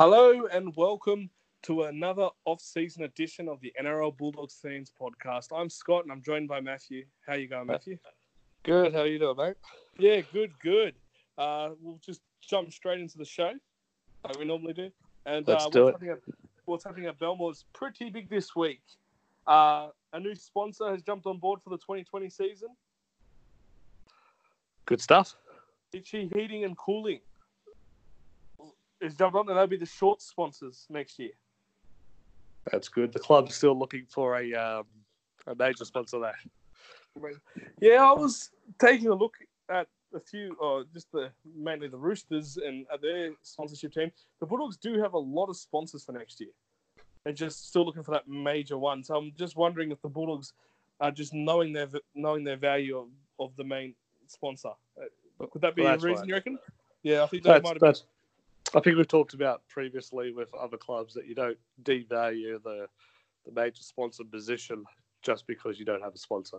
Hello and welcome to another off-season edition of the NRL Bulldogs Fans podcast. I'm Scott and I'm joined by Matthew. How you going, Matthew? Good. How you doing, mate? Yeah, good, good. Uh, we'll just jump straight into the show, like we normally do. And Let's uh, do what's, it. Happening at, what's happening at Belmore is pretty big this week. Uh, a new sponsor has jumped on board for the 2020 season. Good stuff. Itchy Heating and Cooling is jumped on, and they'll be the short sponsors next year. That's good. The club's still looking for a um, a major sponsor there. Yeah, I was taking a look at a few, or just the mainly the Roosters and their sponsorship team. The Bulldogs do have a lot of sponsors for next year. They're just still looking for that major one. So I'm just wondering if the Bulldogs are just knowing their knowing their value of, of the main sponsor. Uh, Could that be Well, a reason right. you reckon? Yeah, I think that That's, might have been. I think we've talked about previously with other clubs that you don't devalue the the major sponsor position just because you don't have a sponsor.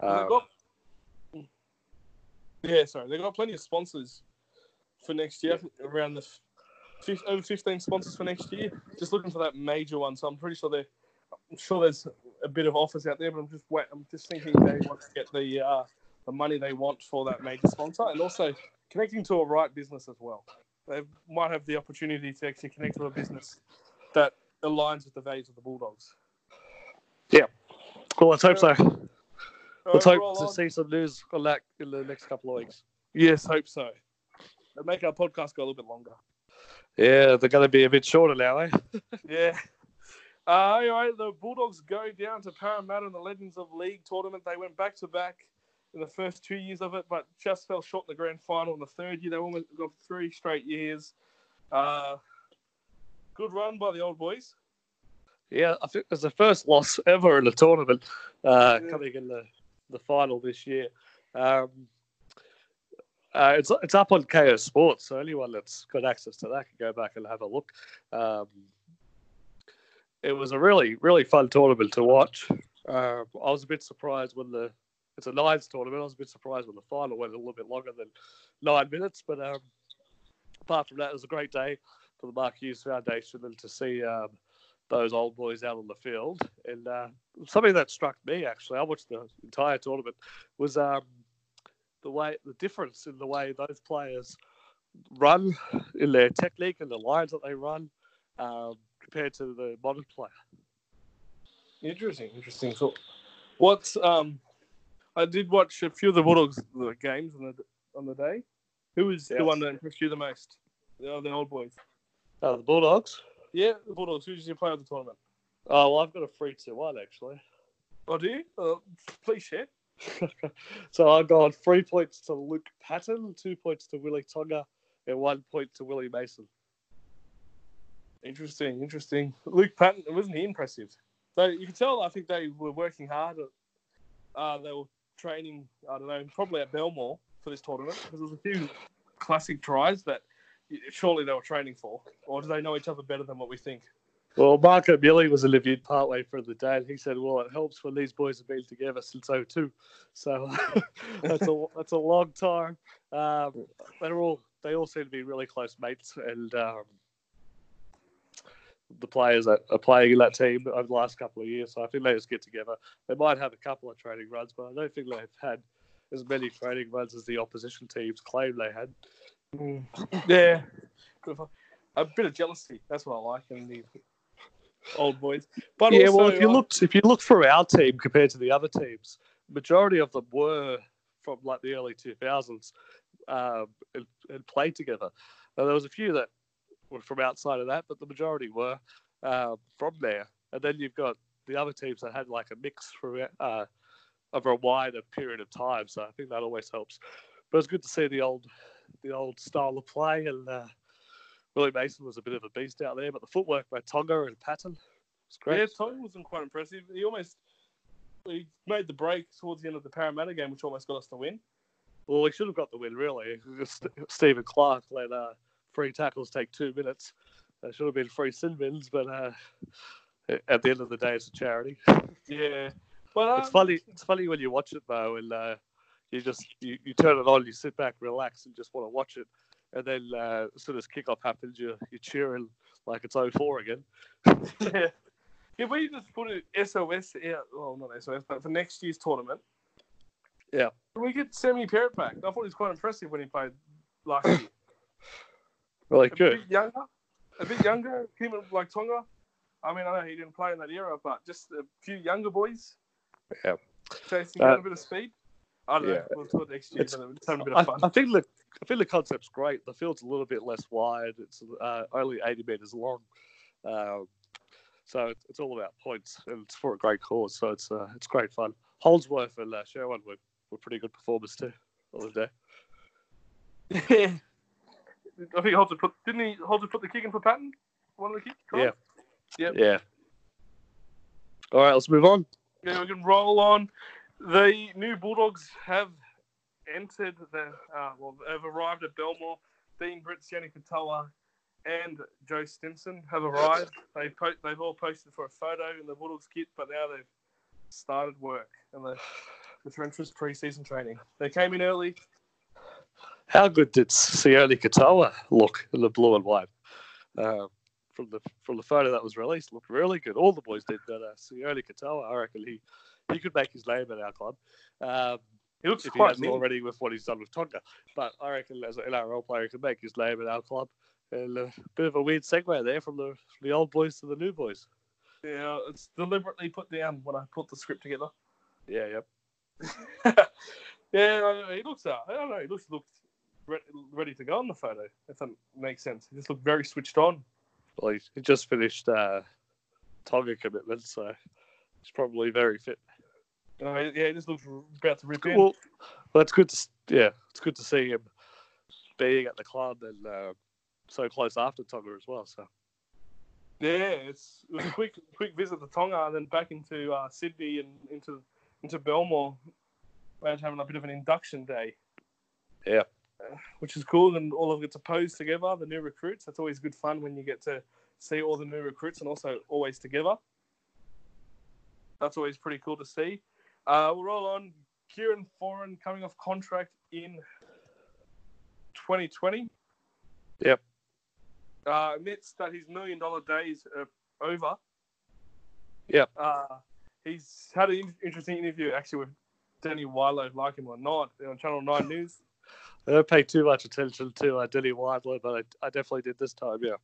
Um, got- yeah, sorry, they've got plenty of sponsors for next year. Think Around the f- over fifteen sponsors for next year. Just looking for that major one. So I'm pretty sure they're. I'm sure there's a bit of offers out there, but I'm just wait. I'm just thinking they want to get the uh, the money they want for that major sponsor, and also connecting to a right business as well. They might have the opportunity to actually connect with a business that aligns with the values of the Bulldogs. Yeah. Well, let's hope so. Let's hope to I'd- see some news on that in the next couple of weeks. Yes, hope so. It'll make our podcast go a little bit longer. Yeah, they're going to be a bit shorter now, eh? Yeah. Uh, anyway, the Bulldogs go down to Parramatta in the Legends of League tournament. They went back to back in the first two years of it, but just fell short in the grand final in the third year. They almost got three straight years. Uh, good run by the old boys. Yeah, I think it's the first loss ever in a tournament uh, Yeah. coming in the, the final this year. Um, uh, it's it's up on Kayo Sports, so anyone that's got access to that can go back and have a look. Um, it was a really really fun tournament to watch. Uh, I was a bit surprised when the it's a nines tournament. I was a bit surprised when the final went a little bit longer than nine minutes, but um, apart from that, it was a great day for the Mark Hughes Foundation and to see. Um, those old boys out on the field. And uh, something that struck me actually, I watched the entire tournament, was um, the way the difference in the way those players run in their technique and the lines that they run um, compared to the modern player. Interesting, interesting. So, what's um, I did watch a few of the Bulldogs games on the on the day. Who was the one that impressed you the most? The, the old boys. Uh, the Bulldogs. Yeah, the Bulldogs. Who's your player of the tournament? Oh well, I've got a three to one actually. Oh, do you? Uh, please share. so I got three points to Luke Patten, two points to Willie Tonga, and one point to Willie Mason. Interesting, interesting. Luke Patten, wasn't he impressive? So you can tell. I think they were working hard. Uh, they were training. I don't know, probably at Belmore for this tournament because there was a few classic tries that surely they were training for, or do they know each other better than what we think? Well, Mark O'Meley was interviewed partway through the day, and he said, "Well, it helps when these boys have been together since 02. So that's a that's a long time. Um, they're all they all seem to be really close mates, and um, the players that are playing in that team over the last couple of years. So I think they just get together. They might have a couple of training runs, but I don't think they've had as many training runs as the opposition teams claim they had. Yeah, a bit of jealousy. That's what I like in the old boys. But yeah, also, well, if you uh, looked if you look through our team compared to the other teams, majority of them were from like the early two thousands um, and, and played together. Now, there was a few that were from outside of that, but the majority were um, from there. And then you've got the other teams that had like a mix through uh, over a wider period of time. So I think that always helps. But it's good to see the old the old style of play and. Uh, Willie Mason was a bit of a beast out there, but the footwork by Tonga and Patten was great. Yeah, Tony wasn't quite impressive. He almost he made the break towards the end of the Parramatta game, which almost got us the win. Well, we should have got the win, really. Stephen Clark let uh, three tackles take two minutes. There should have been three sin bins, but uh, at the end of the day, it's a charity. Yeah, but uh, It's funny. It's funny when you watch it though, and uh, you just you, you turn it on, you sit back, relax, and just want to watch it. And then uh, as soon as kickoff happens, you you cheer and like it's 04 again. yeah. If we just put it SOS out, well, not SOS, but for next year's tournament. Yeah. Can we get Sammy Parrott back? I thought he was quite impressive when he played last year. Really a good. bit younger, a bit younger, him and like Tonga. I mean, I know he didn't play in that era, but just a few younger boys. Yeah. Chasing Uh, down a bit of speed. I don't yeah. know. We'll talk next year, It's- but it's having a bit I, of fun. I think the I think the concept's great. The field's a little bit less wide. It's uh, only 80 meters long, um, so it's, it's all about points, and it's for a great cause. So it's uh, it's great fun. Holdsworth and uh, Sherwin were, were pretty good performers too on the day. I think Holter put didn't he Holter put the kick in for Patten? One of the kicks? Yeah. Yep. Yeah. All right, let's move on. Yeah, we can roll on. The new Bulldogs have entered the uh, well, have arrived at Belmore. Dean Brits, Yannick Katoa, and Joe Stimson have arrived. They've po- they've all posted for a photo in the Bulldogs kit, but now they've started work and the the trenches pre-season training. They came in early. How good did Sione Katoa look in the blue and white? Uh, from the from the photo that was released, looked really good. All the boys did, but uh, Sione Katoa, I reckon he he could make his name at our club. Um, He looks if he quite hasn't new. already with what he's done with Tonga. But I reckon as an NRL player, he could make his name at our club. And a bit of a weird segue there from the from the old boys to the new boys. Yeah, it's deliberately put down when I put the script together. Yeah, yep. yeah, he looks. Uh, I don't know. He looks looks re- ready to go on the photo. If that makes sense. He just looked very switched on. Well, he, just finished uh, Tonga commitment, so he's probably very fit. Know, yeah, he just looks about to rip in. Well, it's good. To, yeah, it's good to see him being at the club and uh, so close after Tonga as well. So Yeah, it's it was a quick quick visit to Tonga and then back into uh, Sydney and into into Belmore. We're having a bit of an induction day. Yeah. Which is cool, and all of it to pose together. The new recruits. That's always good fun when you get to see all the new recruits and also always together. That's always pretty cool to see. Uh, we'll roll on. Kieran Foran coming off contract in 2020. Yep. Uh, admits that his million dollar days are over. Yep. Uh, he's had an interesting interview actually with Danny Weidler, like him or not, on Channel 9 News. I don't pay too much attention to uh, Denny but I, I definitely did this time. Yeah.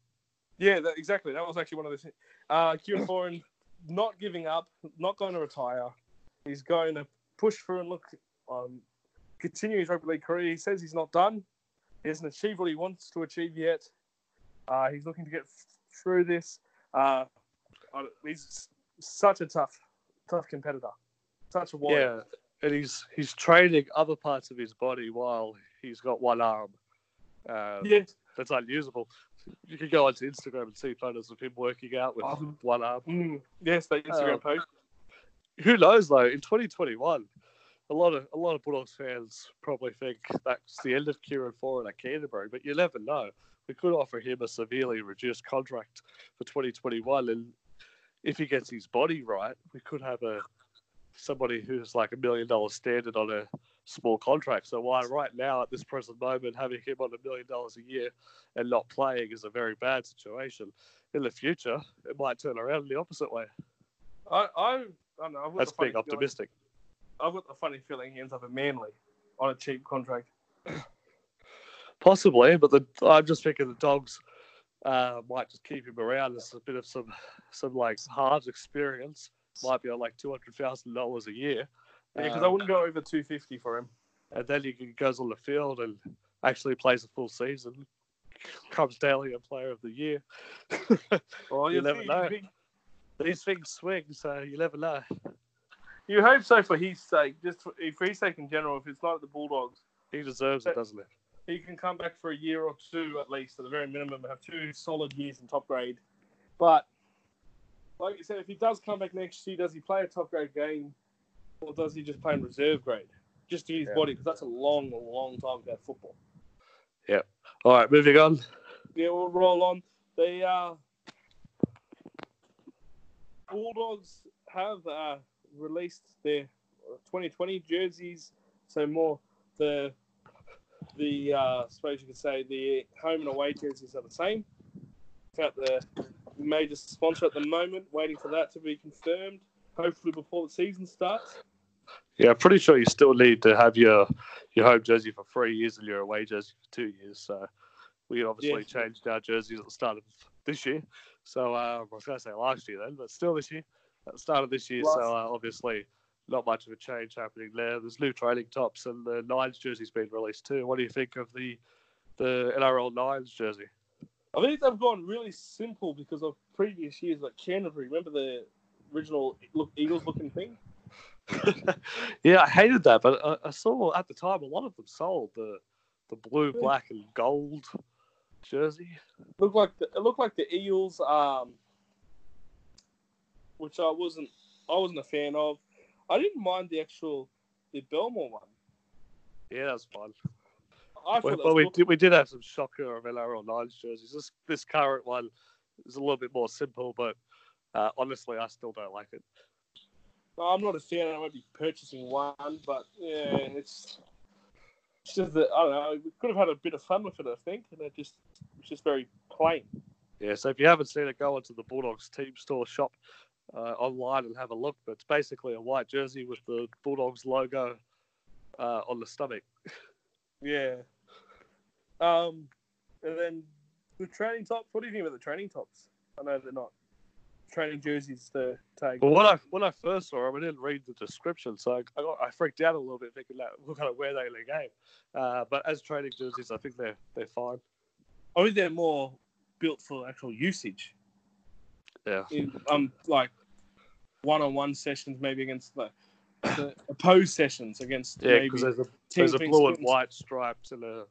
Yeah, that, exactly. That was actually one of the. Things uh, Kieran Foran not giving up, not going to retire. He's going to push through and look, um, continue his rugby league career. He says he's not done. He hasn't achieved what he wants to achieve yet. Uh, he's looking to get f- through this. Uh, he's such a tough, tough competitor. Such a warrior. Yeah, and he's he's training other parts of his body while he's got one arm. Uh, Yeah. That's unusable. You can go onto Instagram and see photos of him working out with Oh. one arm. Mm, yes, the Instagram Uh, post. Who knows though? In 2021, a lot of a lot of Bulldogs fans probably think that's the end of Kieran Foran at Canterbury, but you never know. We could offer him a severely reduced contract for 2021, and if he gets his body right, we could have a somebody who's like a million dollar standard on a small contract. So why right now at this present moment having him on a million dollars a year and not playing is a very bad situation. In the future, it might turn around in the opposite way. I, I, I don't know. That's being feeling- optimistic. I've got the funny feeling he ends up at Manly on a cheap contract. Possibly, but the, I'm just thinking the dogs uh, might just keep him around as a bit of some some like hard experience. Might be on like two hundred thousand dollars a year. Yeah, because Um, I wouldn't go over two fifty for him. and then he goes on the field and actually plays a full season. Comes daily a player of the year. Oh, You you never know. think- These things swing, so you never know. You hope so for his sake, just for, for his sake in general. If it's not the Bulldogs, He deserves it, doesn't he? he can come back for a year or two at least, at the very minimum, have two solid years in top grade. But like you said, if he does come back next year, does he play a top grade game, or does he just play in reserve grade, just to his Yeah. body? Because that's a long, long time without football. Yeah. All right, moving on. Yeah, we'll roll on. The uh, Bulldogs have uh, released their 2020 jerseys, so more the the uh, I suppose you could say the home and away jerseys are the same. without the major sponsor at the moment. Waiting for that to be confirmed. Hopefully before the season starts. Yeah, pretty sure you still need to have your your home jersey for three years and your away jersey for two years. So we obviously changed our jerseys at the start of this year. So uh, I was going to say last year then, but still this year at the start of this year. Last- So uh, obviously not much of a change happening there. There's new training tops and the Nines jersey's been released too. What do you think of the the NRL Nines jersey? I think they've gone really simple because of previous years, like Canterbury. Remember the original look Eagles looking thing? yeah, I hated that, but I, I saw at the time a lot of them sold the the blue, black, and gold jersey. Looked like the, it looked like the Eels, um, which I wasn't I wasn't a fan of. I didn't mind the actual the Belmore one. Yeah, that's fun. I Well, well, we did, we did have some shocker of NRL Nines jerseys. This this current one is a little bit more simple, but uh, honestly, I still don't like it. I'm not a fan. I won't be purchasing one, but yeah, it's, it's just that I don't know. We could have had a bit of fun with it, I think, and it just it's just very plain. Yeah, so if you haven't seen it, go onto the Bulldogs team store shop uh, online and have a look. But it's basically a white jersey with the Bulldogs logo uh, on the stomach. Yeah. Um, and then the training tops. What do you think about the training tops? I know they're not training jerseys to take. Well, when I when I first saw them, I didn't read the description, so I, I, got, I freaked out a little bit thinking that we're going to wear that in the game. Uh, but as training jerseys, I think they're they're fine. I think they're more built for actual usage. Yeah. In, um, like one-on-one sessions, maybe against the, the opposed sessions against Yeah, because there's a there's a blue and white stripes and a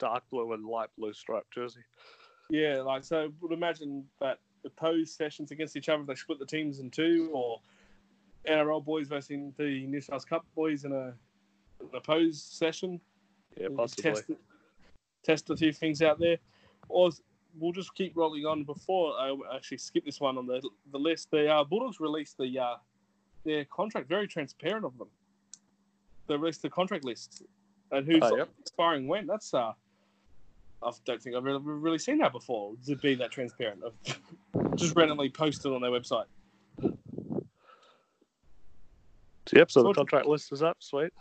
dark blue and light blue striped jersey. Yeah, like so. Would imagine that the opposed sessions against each other. They split the teams in two, or NRL boys versus the New South Cup boys in a an opposed session. Yeah, possibly. Test, test a few things out there, or we'll just keep rolling on. Before I actually skip this one on the the list, the uh, Bulldogs released the uh, their contract. Very transparent of them. They released the contract list and who's Oh, yep. expiring when. That's uh, I don't think I've really, really seen that before. To be that transparent, of just randomly posted on their website. Yep. So So the contract list is up. Sweet.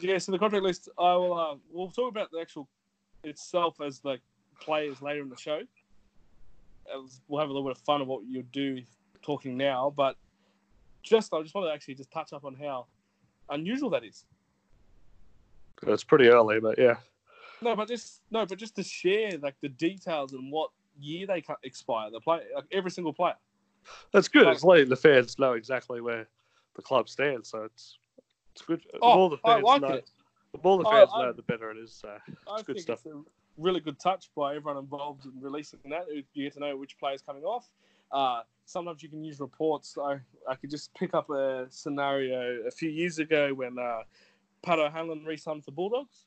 Yeah, so the contract list, I will. Uh, we'll talk about the actual itself as the players later in the show. We'll have a little bit of fun of what you'll do talking now, but just I just want to actually just touch up on how unusual that is. It's pretty early, but yeah. No, but just no, but just to share like the details and what year they can expire. The play, like every single player. That's good. Like- it's letting the fans know exactly where the club stands. So it's it's good. The Oh, more the I like know, it. the more the fans I- know, the better it is. So I It's good think stuff. it's really good touch by everyone involved in releasing that. You get to know which player's coming off. Uh, sometimes you can use reports. I, I could just pick up a scenario a few years ago when uh, Pat O'Hanlon re-signed for the Bulldogs.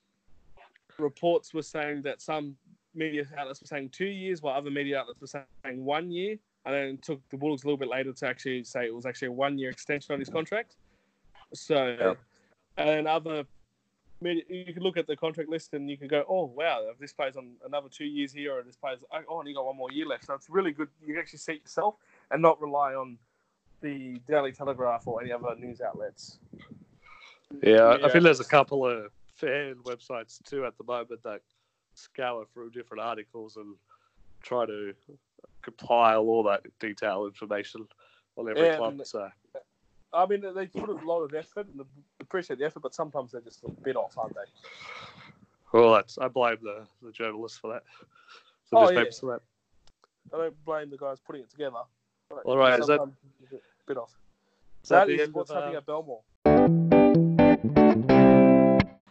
Reports were saying that some media outlets were saying two years, while other media outlets were saying one year. And then it took the Bulldogs a little bit later to actually say it was actually a one-year extension on his contract. So, Yep. and other media, you can look at the contract list and you can go, oh wow, if this plays on another two years here, or this plays, oh, and you got one more year left. So it's really good. You can actually see it yourself and not rely on the Daily Telegraph or any other news outlets. yeah, I think there's a couple of fan websites too at the moment that scour through different articles and try to compile all that detailed information on every Yeah, club. So I mean, they put a lot of effort and appreciate the effort, but sometimes they're just a bit off, aren't they? well, that's I blame the the journalists for that. The Oh, for that. I don't blame the guys putting it together. All right, is that- a bit off. Is that That is what's of, uh, happening at Belmore.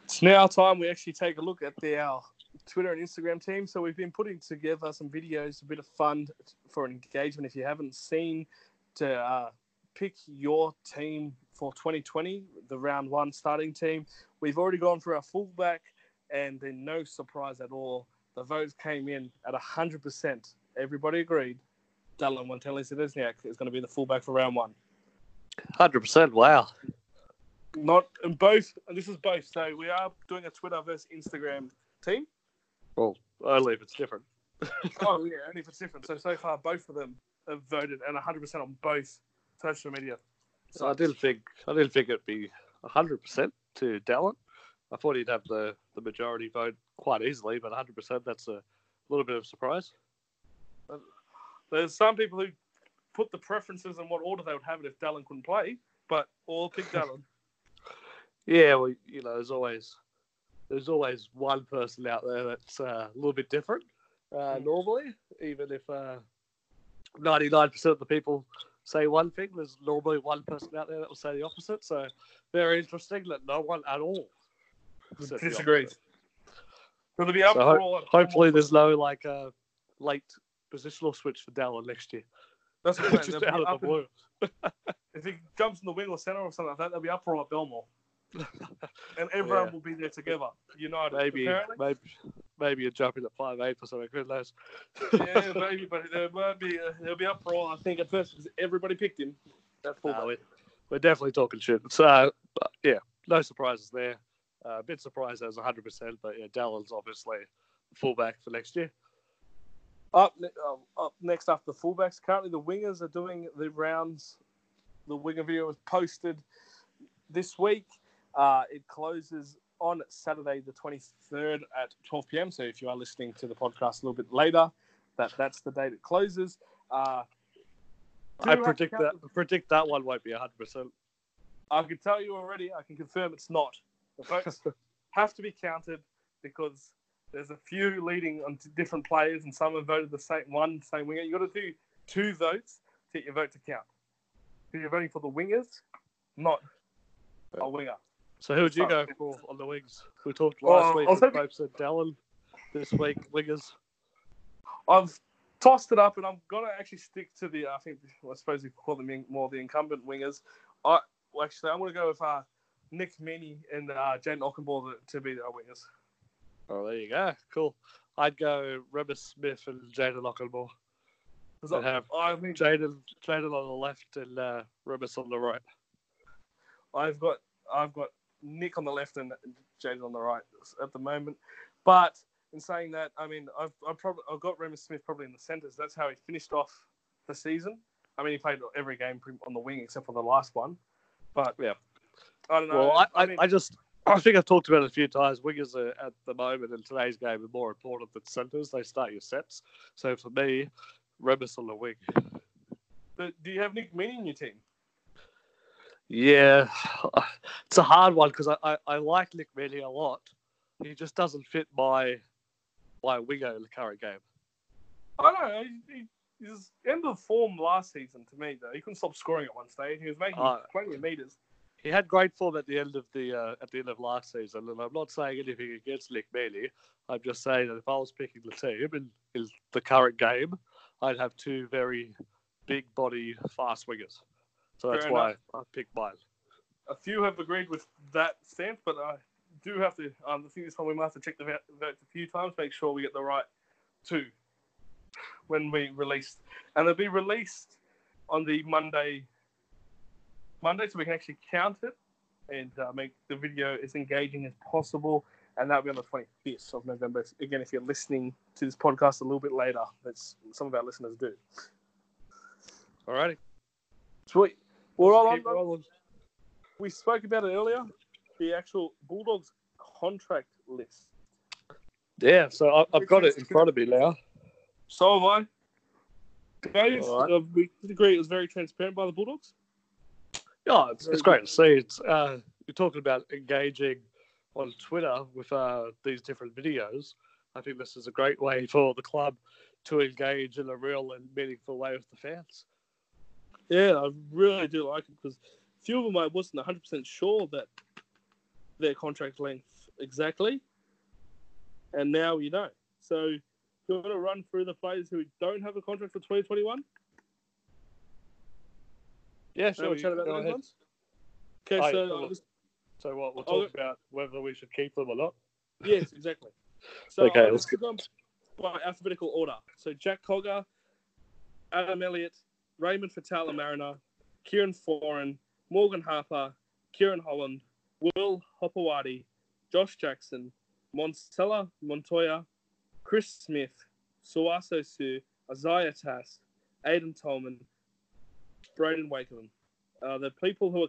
It's now time we actually take a look at the, our Twitter and Instagram team. So we've been putting together some videos, a bit of fun for engagement. If you haven't seen, to uh, pick your team for 2020, the round one starting team. We've already gone through our fullback, and then no surprise at all, the votes came in at 100%. Everybody agreed. Dallin Watene-Zelezniak is going to be the fullback for round one. Hundred percent. Wow. Not in both. and This is both. So we are doing a Twitter versus Instagram team. Well, only if it's different. oh yeah, only if it's different. So so far, both of them have voted and 100 percent on both social media. So I didn't think I didn't think it'd be hundred percent to Dallin. I thought he'd have the, the majority vote quite easily, but hundred percent that's a little bit of a surprise. There's some people who put the preferences in what order they would have it if Dallin couldn't play, but all pick Dallin. Yeah, well, you know, there's always there's always one person out there that's uh, a little bit different uh, normally, even if ninety nine percent of the people say one thing, there's normally one person out there that will say the opposite. So very interesting that no one at all disagrees. It'll there be up So ho- hopefully, there's no like uh, late positional switch for Dallin next year. That's what. Just out of the blue. if he jumps in the wing or center or something like that, they'll be uproar at Belmore. And everyone Yeah. will be there together, united. Maybe, Apparently. maybe, maybe a jumping at five eight or something. Who knows? yeah, maybe, but there might be uh, there'll be uproar. I think at first because everybody picked him. At fullback. We, we're definitely talking shit. So, but yeah, no surprises there. Uh, a bit surprised as 100%, but yeah, Dallin's obviously fullback for next year. Up, um, up next after the fullbacks. Currently, the wingers are doing the rounds. The winger video was posted this week. Uh, it closes on Saturday, the 23rd at 12 p.m. So if you are listening to the podcast a little bit later, that that's the date it closes. Uh, I predict that predict that one won't be 100%. I can tell you already. I can confirm it's not. The votes have to be counted because there's a few leading on to different players, and some have voted the same one, same winger. You got to do two votes to get your vote to count. Because you're voting for the wingers, not a winger. So who would you go for on the wings? We talked Well, last week I was hoping- both said Dallin. This week, wingers. I've tossed it up, and I'm gonna actually stick to the. I think I suppose we call them more the incumbent wingers. I well, actually I'm gonna go with uh, Nick Meaney and uh, Jayden Okunbor to be our wingers. Oh, there you go. Cool. I'd go Reimis Smith and Jaden I'd I, have I mean, Jaden, Jaden on the left and uh, Reimis on the right. I've got I've got Nick on the left and Jaden on the right at the moment. But in saying that, I mean I've I've probably I've got Reimis Smith probably in the centres. That's how he finished off the season. I mean he played every game on the wing except for the last one. But Yeah. I don't know. Well, I, I, mean, I just I think I've talked about it a few times. Wingers are at the moment in today's game are more important than centres. They start your sets. So for me, Reimis on the wing. but do you have Nick Meaney in your team? Yeah, it's a hard one because I, I, I like Nick Meaney a lot. He just doesn't fit my my winger in the current game. I don't know. He, he, he's end of form last season to me though. He couldn't stop scoring at one stage. He was making Uh, plenty of meters. He had great form at the end of the uh, at the end of last season, and I'm not saying anything against Nick Meaney. I'm just saying that if I was picking the team in, in the current game, I'd have two very big body fast wingers. So that's Fair why enough. I picked mine. a few have agreed with that stance, but I do have to. Um, I think this one we might have to check the vo- votes a few times, make sure we get the right two when we release, and they'll be released on the Monday. Monday, so we can actually count it and uh, make the video as engaging as possible, and that'll be on the 25th of November. Again, if you're listening to this podcast a little bit later, that's some of our listeners do. Alrighty. Sweet. We're all on. We spoke about it earlier. The actual Bulldogs contract list. Yeah, so I, I've got it in front of me now. So have I. Right. uh, we agree it was very transparent by the Bulldogs. Yeah, it's, it's great to see. It's uh, you're talking about engaging on Twitter with uh, these different videos. I think this is a great way for the club to engage in a real and meaningful way with the fans. Yeah, I really do like it because a few of them I wasn't 100% sure that their contract length exactly. And now you know. So, you want to run through the players who don't have a contract for 2021? Yeah, sure. a chat about those ones? Okay, Oh, so just So what we'll talk about whether we should keep them or not. Yes, exactly. So Okay, let's go by alphabetical order. So Jack Cogger, Adam Elliott, Raymond Faitala-Mariner, Kieran Foran, Morgan Harper, Kerrod Holland, Will Hopoate, Josh Jackson, Marcelo Montoya, Chris Smith, Sauaso Sue, Isaiah Tass, Aiden Tolman, Brandon Wakeham. Uh, the people who are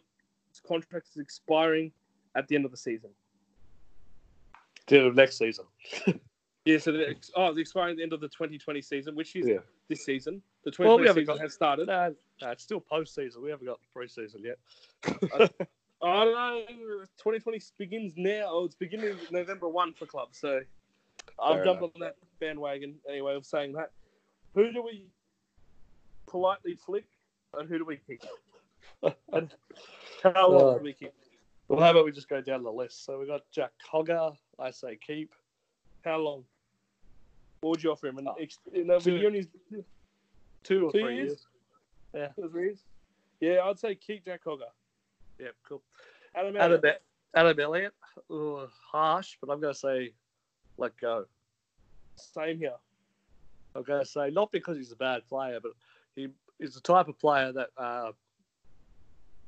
contract is expiring at the end of the season. The end of next season. Yeah, so the, oh, it's expiring at the end of the 2020 season, which is Yeah. this season. The Well, 2020 we haven't season got- has started. No, no, it's still postseason. We haven't got the preseason yet. I don't know. 2020 begins now. Oh, it's beginning November 1 for clubs. So I've jumped on that bandwagon anyway of saying that. Who do we politely flick and who do we kick? and how long Uh, do we kick? Well, how about we just go down the list? So we got Jack Cogger. I say keep. How long? What would you offer him? And Oh, ex- you know, two- when you're in his Two or Two three years? years. Yeah. two or three years? Yeah, I'd say keep Jack Cogger. Yeah, cool. Adam, Adam, Elliott, Adam Elliott. Ugh, harsh, but I'm going to say let go. same here. I'm going to say not because he's a bad player, but he is the type of player that uh,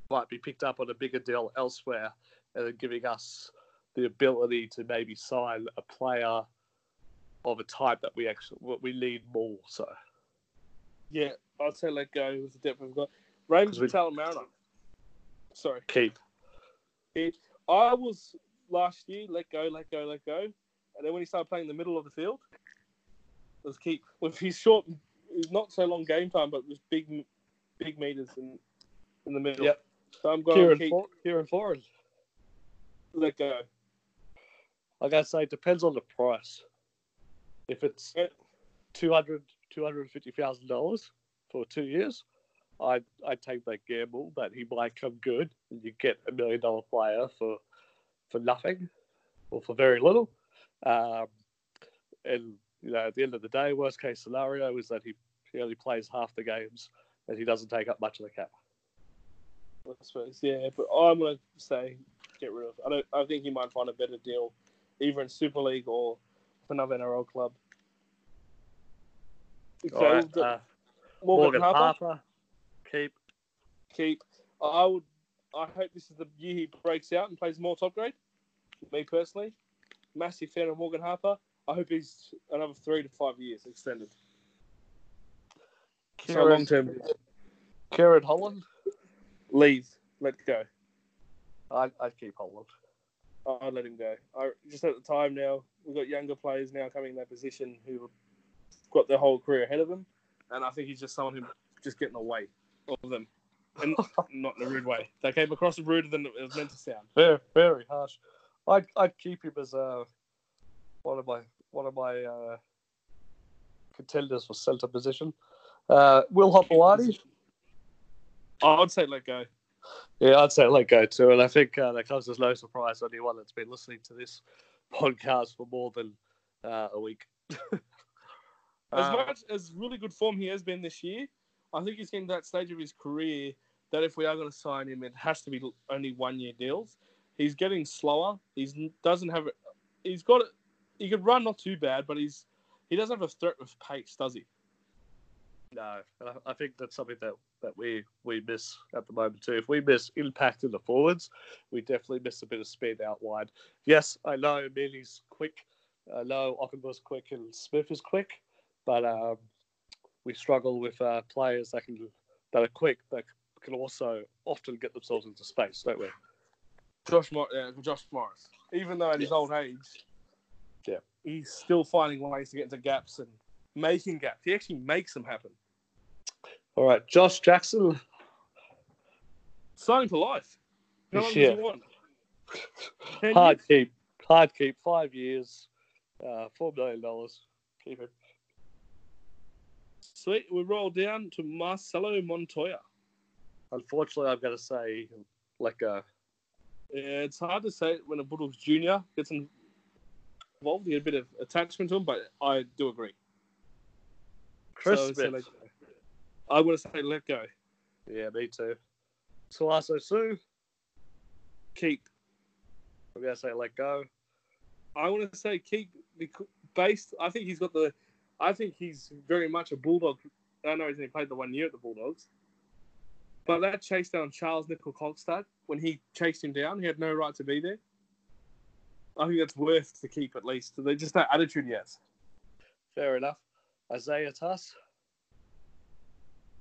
might be picked up on a bigger deal elsewhere and then giving us the ability to maybe sign a player of a type that we actually what we need more. So Yeah, I'd say let go with the depth we've got. 'Cause we- Mariner. Sorry. keep. It, I was last year, let go, let go, let go. And then when he started playing in the middle of the field, it was keep. With his short, not so long game time, but with big big meters in, in the middle. Yep. So I'm going Kieran, to keep, For- Kieran Foran. let go. Like I say, it depends on the price. If it's Yeah. Two hundred, hundred fifty thousand dollars for two years, I'd I'd take that gamble that he might come good and you get a million dollar player for for nothing or for very little. Um, and you know, at the end of the day, worst case scenario is that he, he only plays half the games and he doesn't take up much of the cap. I suppose, yeah. But I'm going to say get rid of. I don't. I think he might find a better deal, either in Super League or another NRL club. Okay, All right, uh, Morgan, Morgan Harper, Harper, keep. keep. I would. I hope this is the year he breaks out and plays more top grade. Me personally, massive fan of Morgan Harper. I hope he's another three to five years extended. So long term, Kerrod Holland. leave, let go. I'd, I'd keep Holland. I'd let him go. I just at the time now we've got younger players now coming in that position who have got their whole career ahead of them, and I think he's just someone who just getting away of them, and not in a rude way. They came across ruder than it was meant to sound. Very, very harsh. I'd, I'd keep him as uh, one of my one of my uh, contenders for centre position. Uh, Will Hopoate. I would say let go. Yeah, I'd say let go too, and I think uh, that comes as no surprise to anyone that's been listening to this podcast for more than uh, a week. As Uh, much as really good form he has been this year, I think he's getting to that stage of his career that if we are going to sign him, it has to be only one year deals. He's getting slower. He's doesn't have. He's got. It he could run not too bad, but he's he doesn't have a threat with pace, does he? No, I, I think that's something that, that we, we miss at the moment too. If we miss impact in the forwards, we definitely miss a bit of speed out wide. Yes, I know Meaney's quick. I know Okunbor's quick and Smith is quick, but um, we struggle with uh, players that can that are quick that can also often get themselves into space, don't we? Josh, Mor- yeah, Josh Morris, even though at his old age, Yeah. he's still finding ways to get into gaps and making gaps. He actually makes them happen. All right, Josh Jackson. Signing for life. How long Yeah. does he want? Hard years? keep, hard keep. Five years, uh, four million dollars. Keep it. Sweet. We roll down to Marcelo Montoya. Unfortunately, I've got to say like, go. Yeah, it's hard to say when a Bulldogs junior gets involved. You get a bit of attachment to him, but I do agree. Chris So, so like, I would say let go. Yeah, me too. Sauaso Sue, Keep. I'm going to say let go. I want to say keep becau- based. I think he's got the. I think he's very much a bulldog. I know he's only played the one year at the Bulldogs, but that chase down Charnze Nicoll-Klokstad when he chased him down, he had no right to be there. I think that's worth to keep at least. They just that attitude he has. Fair enough. Isaiah Tass.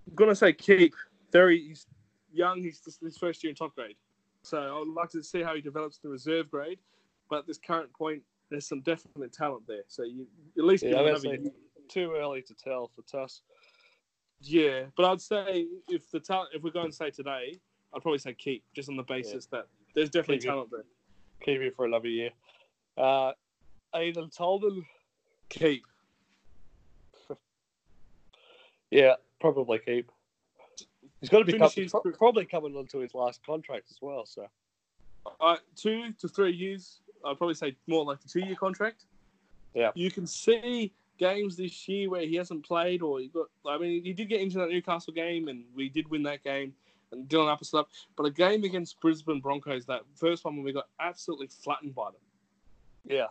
I'm gonna say keep. Very he's young. He's just his first year in top grade, so I would like to see how he develops the reserve grade. But at this current point, there's some definite talent there. So you at least Yeah, give him another. Too early to tell for Tass. Yeah, but I'd say if the talent, if we're going to say today, I'd probably say keep, just on the basis that there's definitely Keep talent there. Keep him for another year. Uh, Aiden Tolman. Keep. Yeah, probably keep. He's got to be Finish com- his- pro- probably coming onto his last contract as well. So Uh, two to three years. I'd probably say more like a two-year contract. Yeah. You can see games this year where he hasn't played, or he got. I mean, he did get into that Newcastle game, and we did win that game. And Dylan Upper slept. But a game against Brisbane Broncos, that first one when we got absolutely flattened by them. yeah,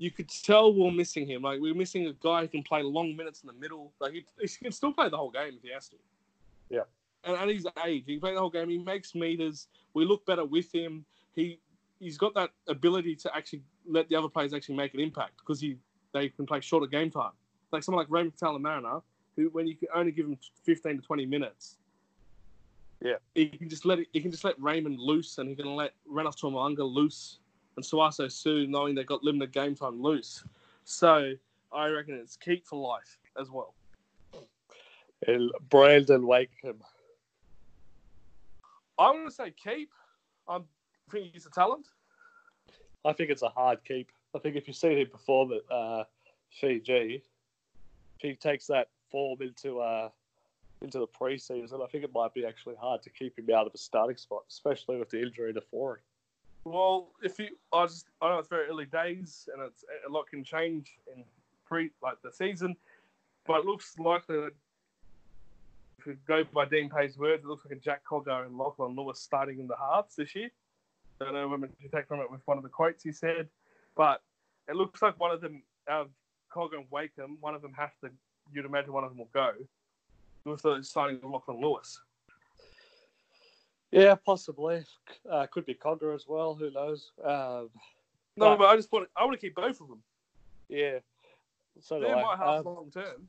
you could tell we are missing him. Like we are missing a guy who can play long minutes in the middle. Like he, he can still play the whole game if he has to. Yeah. And at his age, he can play the whole game. He makes meters. We look better with him. He he's got that ability to actually let the other players actually make an impact because he they can play shorter game time. Like someone like Raymond Faitala-Mariner, who when you can only give him fifteen to twenty minutes. Yeah. He can just let it, he can just let Raymond loose and he can let Renos Tomalanga loose and Sauaso Sue, knowing they got limited game time, loose. So I reckon it's keep for life as well. and Brandon Wakeham. I want to say keep. I'm, I think he's a talent. I think it's a hard keep. I think if you see him perform at uh, Fiji, if he takes that form into uh, into the preseason, I think it might be actually hard to keep him out of a starting spot, especially with the injury to Forey. Well, if you, I just, I know it's very early days and it's a lot can change in pre like the season, but it looks likely that if we go by Dean Pay's words, it looks like a Jack Cogger and Lachlan Lewis starting in the halves this year. I don't know when to take from it with one of the quotes he said, but it looks like one of them, out of Cogger and Wakeham, one of them have to. You'd imagine one of them will go with the signing of Lachlan Lewis. Yeah, possibly. Uh, could be Cogger as well. Who knows? Um, No, But- but I just want, to, I want to keep both of them. yeah. So they might halves Um, long term.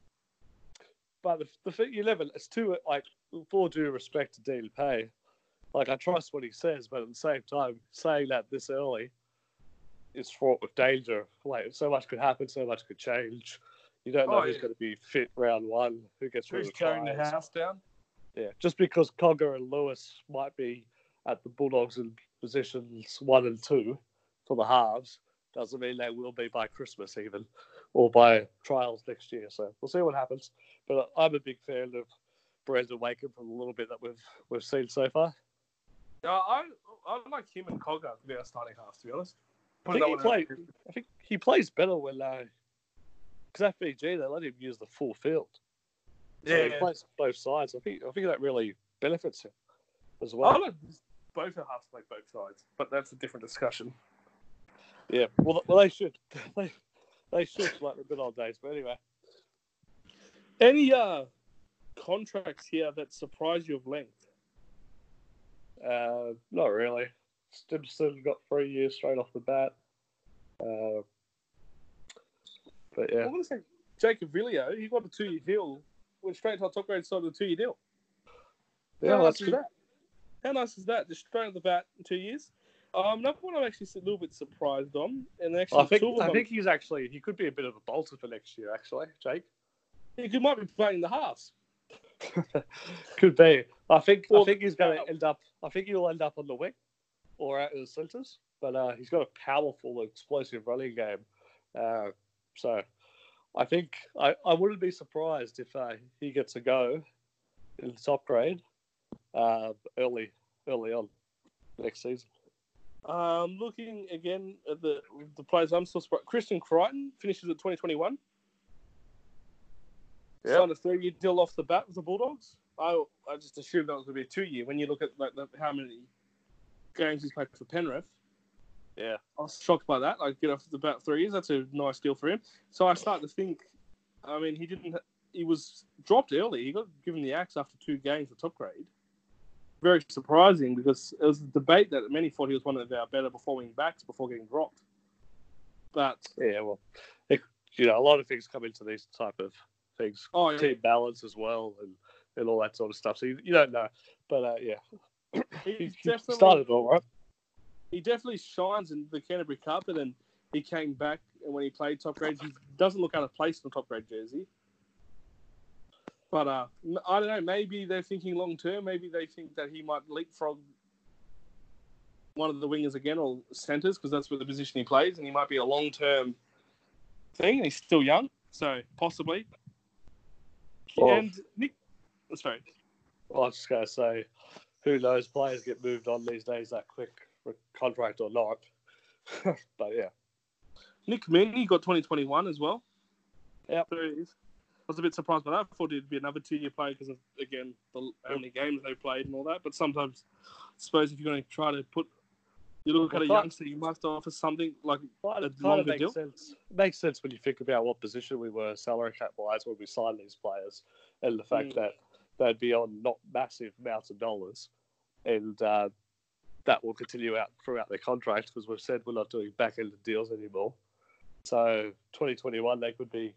But the, the thing you in, it's too like full due respect to Dean Pay. Like I trust what he says, but at the same time, saying that this early is fraught with danger. Like so much could happen, so much could change. You don't know Oh, who's yeah. going to be fit round one, who gets Who's carrying the house down? Yeah, just because Cogger and Lewis might be at the Bulldogs in positions one and two for the halves doesn't mean they will be by Christmas even, or by trials next year. So we'll see what happens. But I'm a big fan of Brandon Wakeham from the little bit that we've we've seen so far. Yeah, I I like him and Cogger to be our starting half. To be honest, I think, he play. I think he plays better when because at Fiji they let him use the full field. So he plays both sides. I think I think that really benefits him as well. both our halves play both sides, but that's a different discussion. Yeah, well, well, they should. They, they should like the good old days. But anyway, Any uh contracts here that surprise you of length? uh, not really. Stimson got three years straight off the bat. Uh, but yeah, I'm gonna say Jake Averillo. He got a two-year deal. Went straight to our top grade side with a two-year deal. yeah, How that's nice is that? How nice is that? Just straight off the bat, two years. Um, another one I'm actually a little bit surprised on, and actually I think I think he's actually he could be a bit of a bolter for next year. Actually, Jake he might be playing the halves. could be. I think I think he's going uh, to end up. I think he'll end up on the wing or out of the centres. But uh, he's got a powerful, explosive running game. Uh, so I think I, I wouldn't be surprised if uh, he gets a go in the top grade uh, early early on next season. Um, looking again at the the players, I'm still surprised. Christian Crichton finishes at 2021. Yep. Signed a three-year deal off the bat with the Bulldogs. I I just assumed that was going to be a two-year. When you look at like the, how many games he's played for Penrith, Yeah. I was shocked by that. Like get off the bat three years. That's a nice deal for him. So I start to think. I mean, he didn't. He was dropped early. He got given the axe after two games for top grade. Very surprising because it was a debate that many thought he was one of our better performing backs before getting dropped. But Yeah, well, it, you know, a lot of things come into these type of things, Oh, yeah. team balance as well, and, and all that sort of stuff. So you, you don't know, but uh, yeah, He he, he definitely started all right. he definitely shines in the Canterbury Cup, and then he came back and when he played top grade, he doesn't look out of place in the top grade jersey. But uh, I don't know. Maybe they're thinking long term. Maybe they think that he might leapfrog one of the wingers again or centers because that's where the position he plays, and he might be a long term thing. And he's still young, so possibly. Well- and Nick, sorry, Well, I was just going to say, who knows? Players get moved on these days that quick, contract or not. but yeah, Nick Meaney got 2021 as well. Yep. There he is. I was a bit surprised by that. I thought he'd be another two year player because of, again, the, how many games they played and all that. But sometimes, I suppose if you're going to try to put, you look at a Well, youngster, you must offer something like kind A of, longer makes deal? sense. It makes sense when you think about what position we were salary cap wise when we signed these players, and the fact Mm. that they'd be on not massive amounts of dollars, and uh, that will continue out throughout their contract because we've said we're not doing back end deals anymore. So 2021 they could be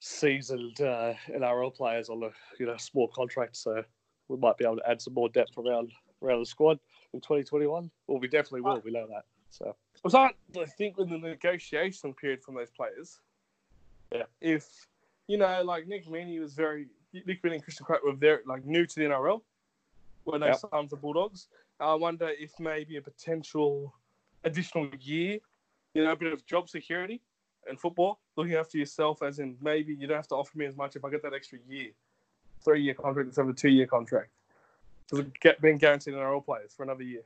seasoned uh, NRL players on a you know small contract, so we might be able to add some more depth around around the squad in 2021. Well, we definitely will. We know that. So. was that I think in the negotiation period from those players. Yeah. If you know, like Nick Meaney was very Nick Meaney and Christian Crichton were very like new to the NRL when they Yep. signed the Bulldogs. I wonder if maybe a potential additional year, you know, a bit of job security in football, looking after yourself, as in maybe you don't have to offer me as much if I get that extra year, three year contract instead of a two year contract. It get being guaranteed NRL players for another year,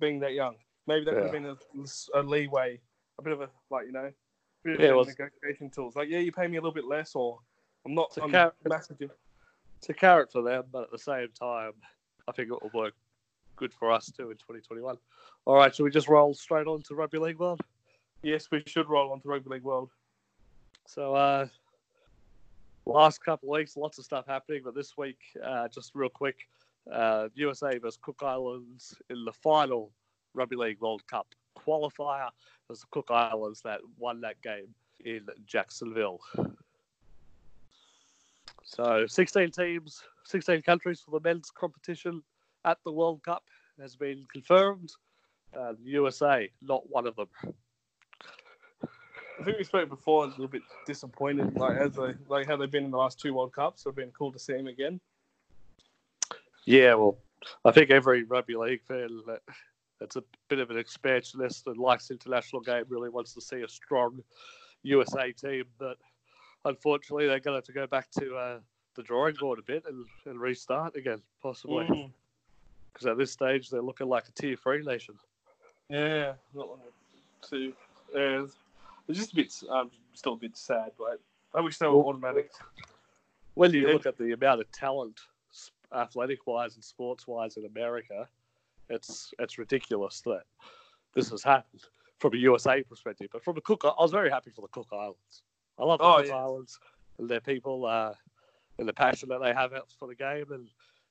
being that young? Maybe that could have been a, a leeway, a bit of a like you know, bit of Yeah, negotiation tools. Like yeah, you pay me a little bit less, or I'm not. I'm car- massive. It's a carrot for them, but at the same time, I think it will work good for us too in 2021. All right, should we just roll straight on to rugby league world? Yes, we should roll on to rugby league world. So, uh, last couple of weeks, lots of stuff happening, but this week, uh, just real quick, uh, USA versus Cook Islands in the final Rugby League World Cup qualifier. It was the Cook Islands that won that game in Jacksonville. So, 16 teams, 16 countries for the men's competition at the World Cup has been confirmed. Uh, USA, not one of them. I think we spoke before. A little bit disappointed, like as they like how they've been in the last two World Cups. So it's been cool to see them again. Yeah, well, I think every rugby league fan that that's a bit of an expansionist and likes international game really wants to see a strong USA team. But unfortunately, they're going to have to go back to uh, the drawing board a bit and, and restart again, possibly. Mm. Because at this stage, they're looking like a tier three nation. Yeah, not one to. Yeah, it's just a bit. Um, still a bit sad, but I wish they were Well- automatic. When you Yeah. look at the amount of talent, athletic wise and sports wise in America, it's it's ridiculous that this has happened from a USA perspective. But from a Cook, I was very happy for the Cook Islands. I love the Oh, yeah. Islands and their people uh, and the passion that they have out for the game, and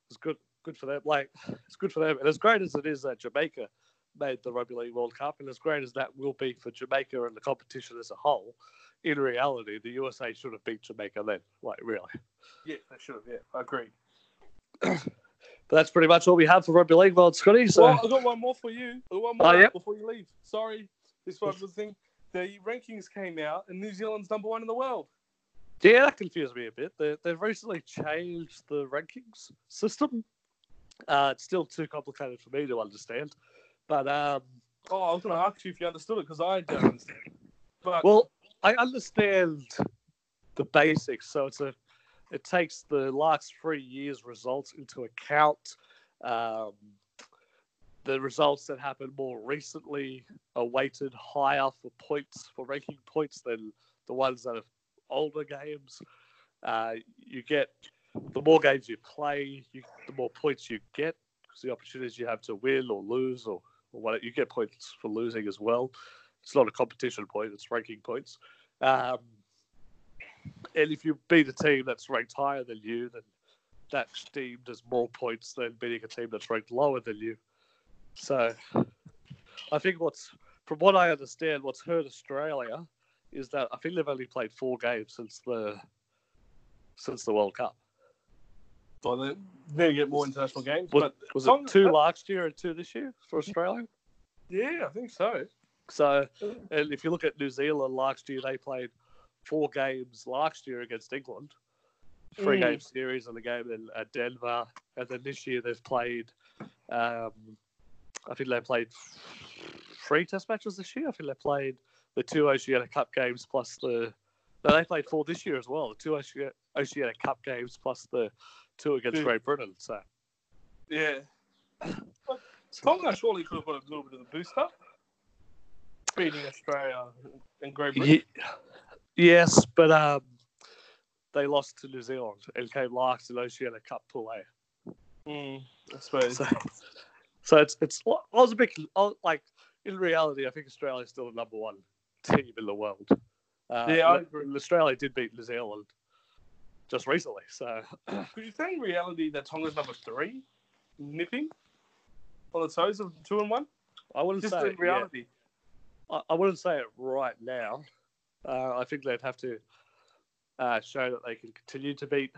it's good good for them. Like it's good for them, and as great as it is that Jamaica made the Rugby League World Cup, and as great as that will be for Jamaica and the competition as a whole. In reality, the USA should have beat Jamaica then. Like, really. Yeah, they should have. Yeah, I agree. But that's pretty much all we have for rugby league world, Scotty. So well, I got one more for you. I got one more Oh, yep. before you leave. Sorry, this was the thing. The rankings came out, and New Zealand's number one in the world. yeah, that confused me a bit. They, they've recently changed the rankings system. Uh, it's still too complicated for me to understand. But um, Oh, I was going to ask you if you understood it because I don't understand. But well, I understand the basics. So it's a it takes the last three years' results into account. Um, the results that happened more recently are weighted higher for points for ranking points than the ones that are older games. Uh, you get the more games you play, you, the more points you get because the opportunities you have to win or lose or, or what you get points for losing as well. It's not a competition point; it's ranking points. Um, and if you beat a team that's ranked higher than you, then that's deemed as more points than beating a team that's ranked lower than you. So, I think what's, from what I understand, what's hurt Australia is that I think they've only played four games since the since the World Cup. Well, they need to get more international games. Was, but was Tonga- it two last year and two this year for Australia? yeah, I think so. So, and if you look at New Zealand last year, they played four games last year against England, three Mm. game series and a game in uh, Denver, and then this year they've played. Um, I think they played three Test matches this year. I think they played the two Oceania Cup games plus the. No, they played four this year as well. The two Oceania, Oceania Cup games plus the two against Yeah. Great Britain. So, Yeah. Tonga surely could have got a little bit of a boost up. Beating Australia and Great Britain. Ye- yes, but um, they lost to New Zealand and came last in Oceania Cup Pool A. Mm, I suppose. So, so it's it's. I was a bit like in reality, I think Australia's still the number one team in the world. Uh, Yeah, I agree. Australia did beat New Zealand just recently, so Could you say in reality that Tonga's number three? Nipping? On the toes of two and one? I wouldn't Just say in reality. I, I wouldn't say it right now. Uh, I think they'd have to uh, show that they can continue to beat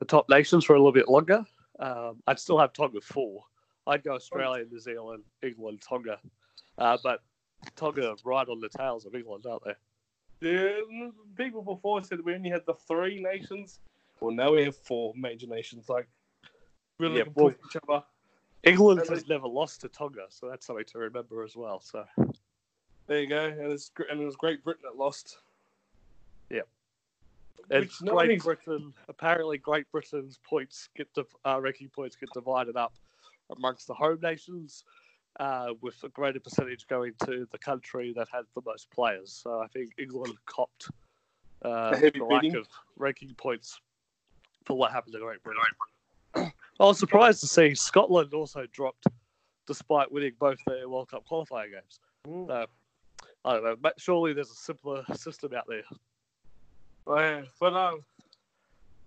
the top nations for a little bit longer. Um, I'd still have Tonga four. I'd go Australia, New Zealand, England, Tonga. Uh, but Tonga right on the tails of England, aren't they? The people before said we only had the three nations. Well, now we have four major nations. Like, really Yeah, well- each other. England And has never lost to Tonga, so that's something to remember as well. So There you go. And, it's, and it was Great Britain that lost. Yep. Which It's nobody- Great Britain. Apparently, Great Britain's points get div- uh, ranking points get divided up amongst the home nations, uh, with a greater percentage going to the country that had the most players. So I think England copped uh, A heavy the lack beating. of ranking points for what happened to Great Britain. I was surprised to see Scotland also dropped, despite winning both their World Cup qualifying games. Mm. So, I don't know. but Surely there's a simpler system out there. Oh, yeah. But um,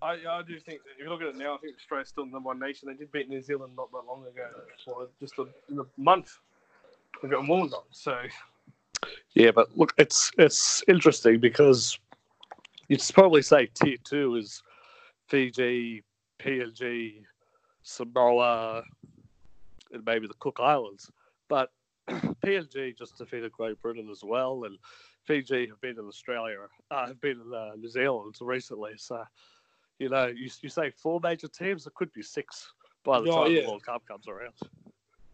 I, I do think that if you look at it now, I think Australia's still the number one nation. They did beat New Zealand not that long ago, or just a, in a month. They've got more on. So Yeah, but look, it's it's interesting because you'd probably say tier two is Fiji, PNG, Samoa, and maybe the Cook Islands. But PNG just defeated Great Britain as well, and Fiji have been in Australia, uh, have been in uh, New Zealand recently. So, you know, you, you say four major teams, it could be six by the Oh, time yeah. the World Cup comes around.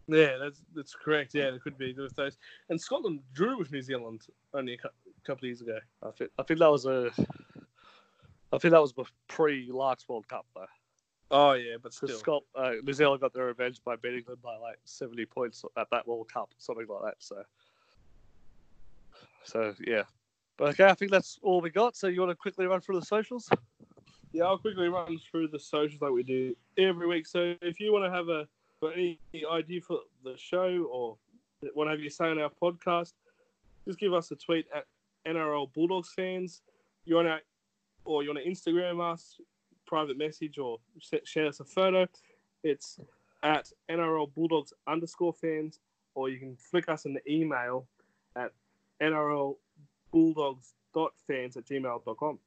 yeah, that's that's correct. Yeah, there could be with those. And Scotland drew with New Zealand only a cou- couple of years ago. I think I think that was a, I think that was pre Lark's World Cup though. Oh yeah, but still. Scott, uh, New Zealand got their revenge by beating them by like 70 points at that World Cup, something like that. So, so yeah. But okay, I think that's all we got. So you want to quickly run through the socials? Yeah, I'll quickly run through the socials like we do every week. So if you want to have a any idea for the show or want to have your say on our podcast, just give us a tweet at NRL Bulldogs fans. You want to, or you want to Instagram us, private message, or share us a photo. It's at NRL Bulldogs underscore fans, or you can flick us an email at NRL Bulldogs fans at gmail.com.